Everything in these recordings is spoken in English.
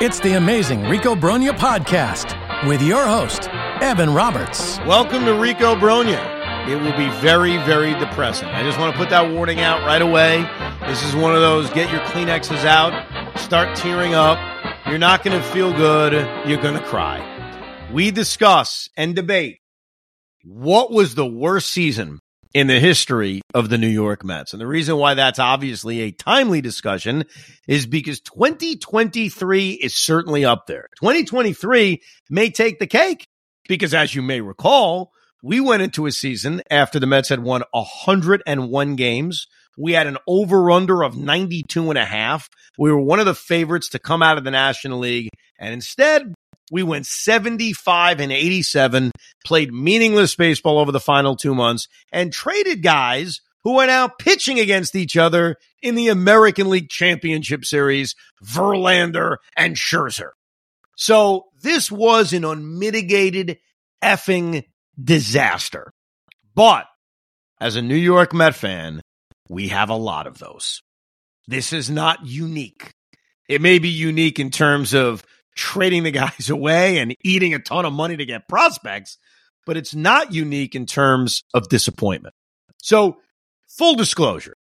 It's the amazing Rico Brogna podcast with your host, Evan Roberts. Welcome to Rico Brogna. It will be very, very depressing. I just want to put that warning out right away. This is one of those get your Kleenexes out, start tearing up. You're not going to feel good. You're going to cry. We discuss and debate what was the worst season in the history of the New York Mets. And the reason why that's obviously a timely discussion is because 2023 is certainly up there. 2023 may take the cake because as you may recall, we went into a season after the Mets had won 101 games. We had an over under of 92 and a half. We were one of the favorites to come out of the National League. And instead, we went 75 and 87, played meaningless baseball over the final two months, and traded guys who are now pitching against each other in the American League Championship Series, Verlander and Scherzer. So this was an unmitigated effing disaster. But as a New York Met fan, we have a lot of those. This is not unique. It may be unique in terms of trading the guys away and eating a ton of money to get prospects, but it's not unique in terms of disappointment. So, full disclosure,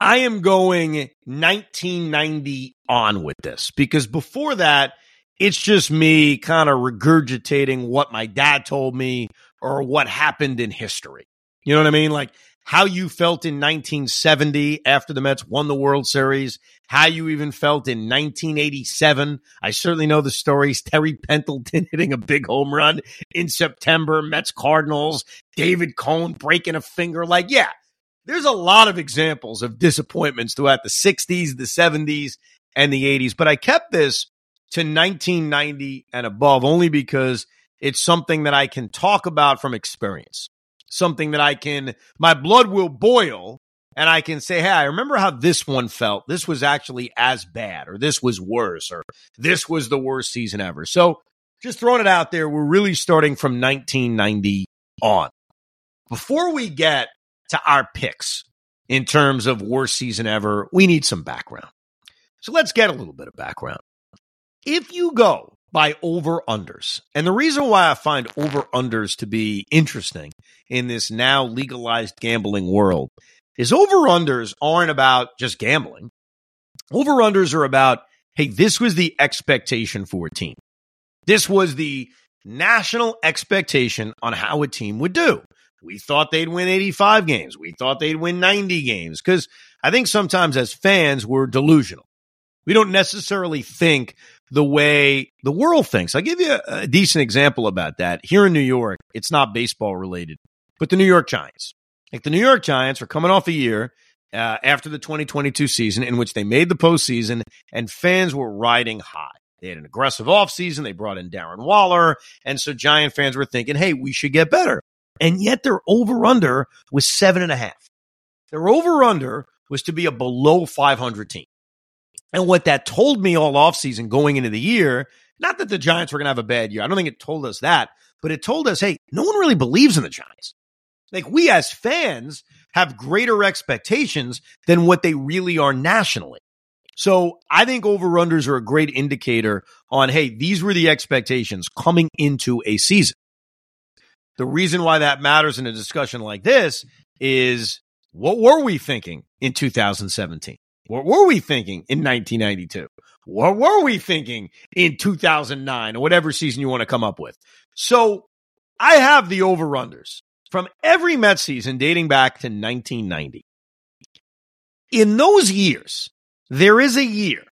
I am going 1990 on with this because before that, it's just me kind of regurgitating what my dad told me or what happened in history. You know what I mean? Like how you felt in 1970 after the Mets won the World Series, how you even felt in 1987. I certainly know the stories. Terry Pendleton hitting a big home run in September, Mets Cardinals, David Cone breaking a finger. Like, yeah, there's a lot of examples of disappointments throughout the 60s, the 70s, and the 80s. But I kept this to 1990 and above only because it's something that I can talk about from experience something that I can, my blood will boil and I can say, Hey, I remember how this one felt. This was actually as bad, or this was worse, or this was the worst season ever. So just throwing it out there, we're really starting from 1990 on. Before we get to our picks in terms of worst season ever, we need some background. So let's get a little bit of background. If you go by over unders. And the reason why I find over unders to be interesting in this now legalized gambling world is over unders aren't about just gambling. Over unders are about, hey, this was the expectation for a team. This was the national expectation on how a team would do. We thought they'd win 85 games. We thought they'd win 90 games because I think sometimes as fans, we're delusional. We don't necessarily think the way the world thinks. I'll give you a, decent example about that. Here in New York, it's not baseball related, but the New York Giants. Like the New York Giants are coming off a year uh, after the 2022 season in which they made the postseason and fans were riding high. They had an aggressive offseason. They brought in Darren Waller. And so Giant fans were thinking, hey, we should get better. And yet their over under was seven and a half. Their over under was to be a below 500 team. And what that told me all offseason going into the year, not that the Giants were going to have a bad year. I don't think it told us that, but it told us, hey, no one really believes in the Giants. Like we as fans have greater expectations than what they really are nationally. So I think over-unders are a great indicator on, hey, these were the expectations coming into a season. The reason why that matters in a discussion like this is what were we thinking in 2017? What were we thinking in 1992? What were we thinking in 2009 or whatever season you want to come up with? So I have the over-unders from every Mets season dating back to 1990. In those years, there is a year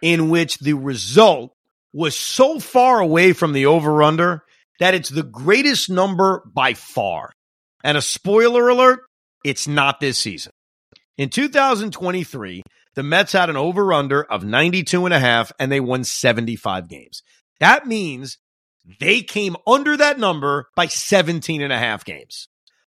in which the result was so far away from the over-under that it's the greatest number by far. And a spoiler alert, it's not this season. In 2023, the Mets had an over under of 92 and a half and they won 75 games. That means they came under that number by 17 and a half games.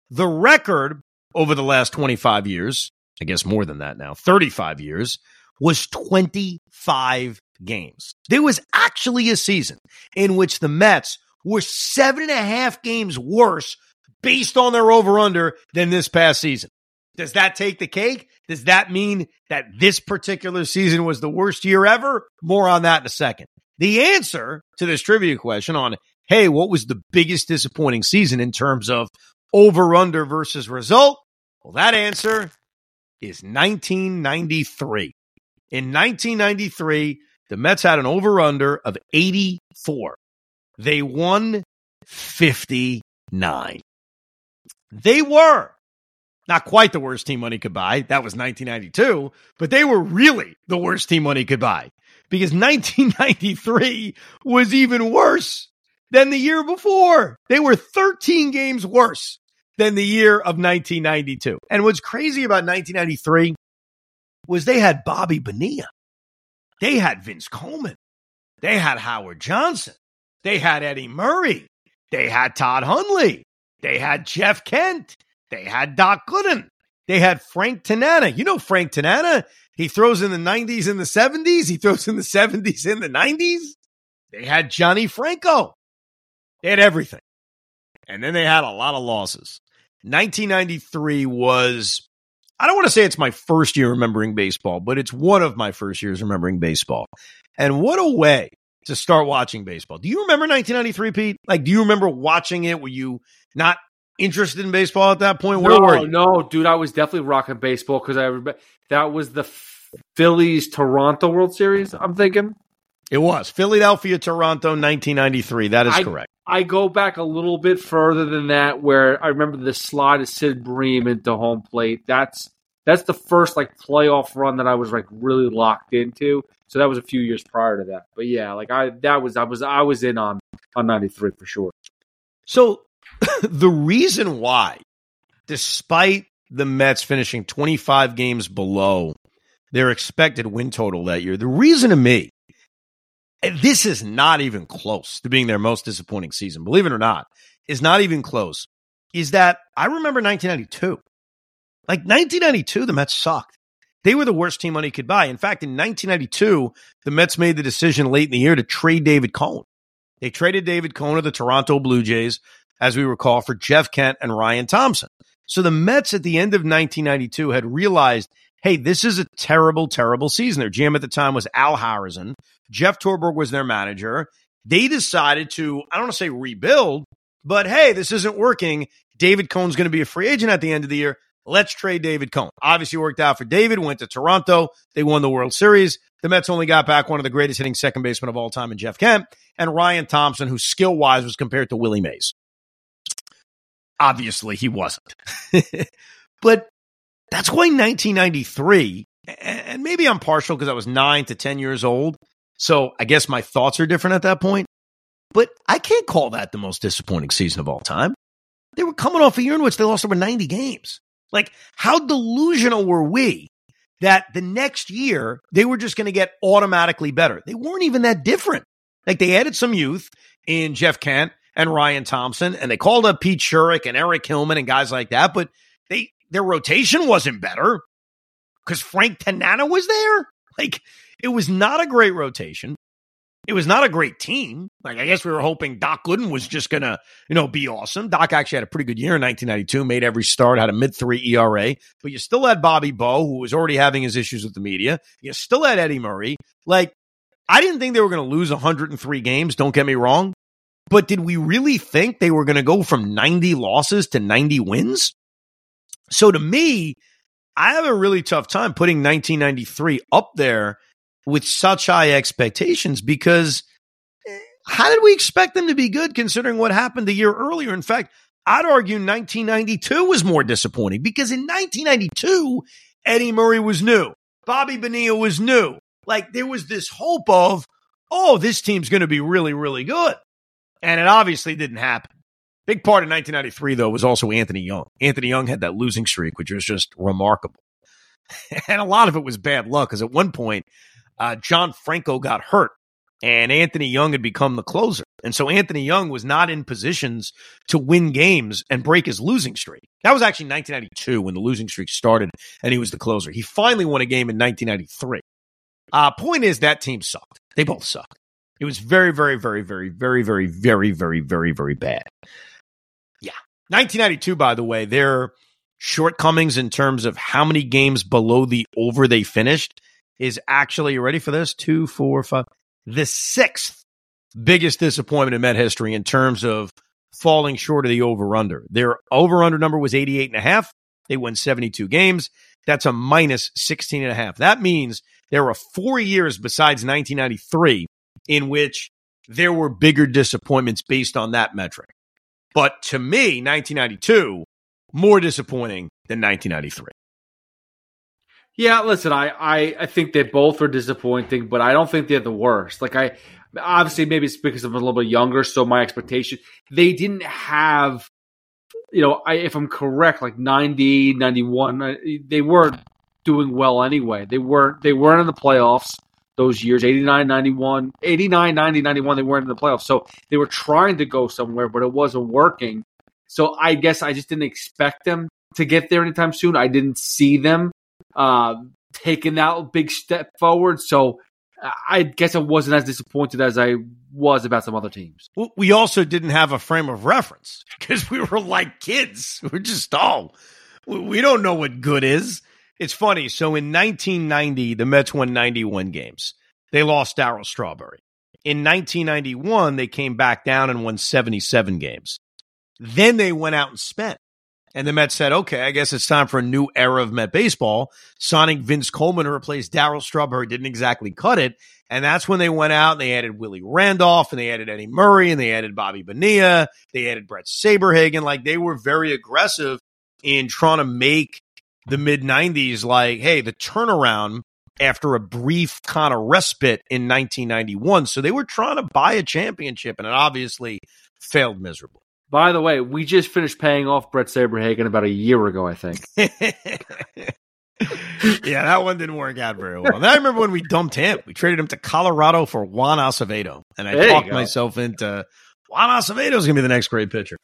The record over the last 25 years, I guess more than that now, 35 years, was 25 games. There was actually a season in which the Mets were seven and a half games worse based on their over under than this past season. Does that take the cake? Does that mean that this particular season was the worst year ever? More on that in a second. The answer to this trivia question on, hey, what was the biggest disappointing season in terms of over under versus result? Well, that answer is 1993. In 1993, the Mets had an over under of 84. They won 59. They were not quite the worst team money could buy. That was 1992, but they were really the worst team money could buy because 1993 was even worse than the year before. They were 13 games worse than the year of 1992. And what's crazy about 1993 was they had Bobby Bonilla. They had Vince Coleman. They had Howard Johnson. They had Eddie Murray. They had Todd Hundley. They had Jeff Kent. They had Doc Gooden. They had Frank Tanana. You know Frank Tanana? He throws in the 90s and the 70s. He throws in the 70s and the 90s. They had Johnny Franco. They had everything. And then they had a lot of losses. 1993 was, I don't want to say it's my first year remembering baseball, but it's one of my first years remembering baseball. And what a way to start watching baseball. Do you remember 1993, Pete? Like, do you remember watching it? Were you not interested in baseball at that point? Where no, were you? No, dude, I was definitely rocking baseball because I remember that was the Phillies Toronto World Series. I'm thinking it was Philadelphia Toronto 1993. That is I, correct. I go back a little bit further than that, where I remember the slide of Sid Bream into home plate. That's that's the first like playoff run that I was like really locked into. So that was a few years prior to that. But yeah, like I that was I was I was in on on 93 for sure. So the reason why despite the Mets finishing 25 games below their expected win total that year, the reason to me this is not even close to being their most disappointing season, believe it or not, is not even close. Is that I remember 1992. Like 1992, the Mets sucked. They were the worst team money could buy. In fact, in 1992, the Mets made the decision late in the year to trade David Cone. They traded David Cone of the Toronto Blue Jays, as we recall, for Jeff Kent and Ryan Thompson. So the Mets at the end of 1992 had realized, hey, this is a terrible, terrible season. Their GM at the time was Al Harazin. Jeff Torborg was their manager. They decided to, I don't want to say rebuild, but hey, this isn't working. David Cone's going to be a free agent at the end of the year. Let's trade David Cone. Obviously worked out for David, went to Toronto. They won the World Series. The Mets only got back one of the greatest hitting second basemen of all time in Jeff Kent and Ryan Thompson, who skill wise was compared to Willie Mays. Obviously, he wasn't. but that's why 1993, and maybe I'm partial because I was nine to 10 years old. So I guess my thoughts are different at that point. But I can't call that the most disappointing season of all time. They were coming off a year in which they lost over 90 games. Like, how delusional were we that the next year they were just going to get automatically better? They weren't even that different. Like, they added some youth in Jeff Kent and Ryan Thompson, and they called up Pete Schourek and Eric Hillman and guys like that, but they their rotation wasn't better because Frank Tanana was there. Like, it was not a great rotation. It was not a great team. Like I guess we were hoping Doc Gooden was just gonna, you know, be awesome. Doc actually had a pretty good year in 1992, made every start, had a mid three ERA, but you still had Bobby Bo, who was already having his issues with the media. You still had Eddie Murray. Like I didn't think they were going to lose 103 games. Don't get me wrong, but did we really think they were going to go from 90 losses to 90 wins? So to me, I have a really tough time putting 1993 up there with such high expectations because eh, how did we expect them to be good considering what happened the year earlier? In fact, I'd argue 1992 was more disappointing because in 1992, Eddie Murray was new. Bobby Bonilla was new. Like there was this hope of, oh, this team's going to be really, really good. And it obviously didn't happen. Big part of 1993, though, was also Anthony Young. Anthony Young had that losing streak, which was just remarkable. and a lot of it was bad luck because at one point, uh, John Franco got hurt and Anthony Young had become the closer. And so Anthony Young was not in positions to win games and break his losing streak. That was actually 1992 when the losing streak started and he was the closer. He finally won a game in 1993. Uh, point is that team sucked. They both sucked. It was very, very, very, very, very, very, very, very, very, very bad. Yeah. 1992, by the way, their shortcomings in terms of how many games below the over they finished is actually, you ready for this? Two, four, five, the sixth biggest disappointment in Met history in terms of falling short of the over under. Their over under number was 88 and a half. They won 72 games. That's a minus 16 and a half. That means there are four years besides 1993 in which there were bigger disappointments based on that metric. But to me, 1992, more disappointing than 1993. Yeah, listen, I, I, I think they both are disappointing, but I don't think they're the worst. Like I obviously maybe it's because I'm a little bit younger, so my expectation they didn't have you know, I, if I'm correct, like 90, 91, uh, they weren't doing well anyway. They weren't they weren't in the playoffs those years 89 91 89 90 91 they weren't in the playoffs. So they were trying to go somewhere but it wasn't working. So i guess i just didn't expect them to get there anytime soon. I didn't see them uh, taking that big step forward. So i guess i wasn't as disappointed as i was about some other teams. We also didn't have a frame of reference because we were like kids. We're just oh we don't know what good is it's funny. So in 1990, the Mets won 91 games. They lost Darryl Strawberry. In 1991, they came back down and won 77 games. Then they went out and spent. And the Mets said, okay, I guess it's time for a new era of Met baseball. Signing Vince Coleman to replace Strawberry didn't exactly cut it. And that's when they went out and they added Willie Randolph and they added Eddie Murray and they added Bobby Bonilla. They added Bret Saberhagen. Like they were very aggressive in trying to make the mid 90s like, hey, the turnaround after a brief kind of respite in 1991. So they were trying to buy a championship, and it obviously failed miserably. By the way, we just finished paying off Bret Saberhagen about a year ago, I think. yeah, that one didn't work out very well. And I remember when we dumped him. We traded him to Colorado for Juan Acevedo. And I there talked myself into Juan Acevedo is going to be the next great pitcher.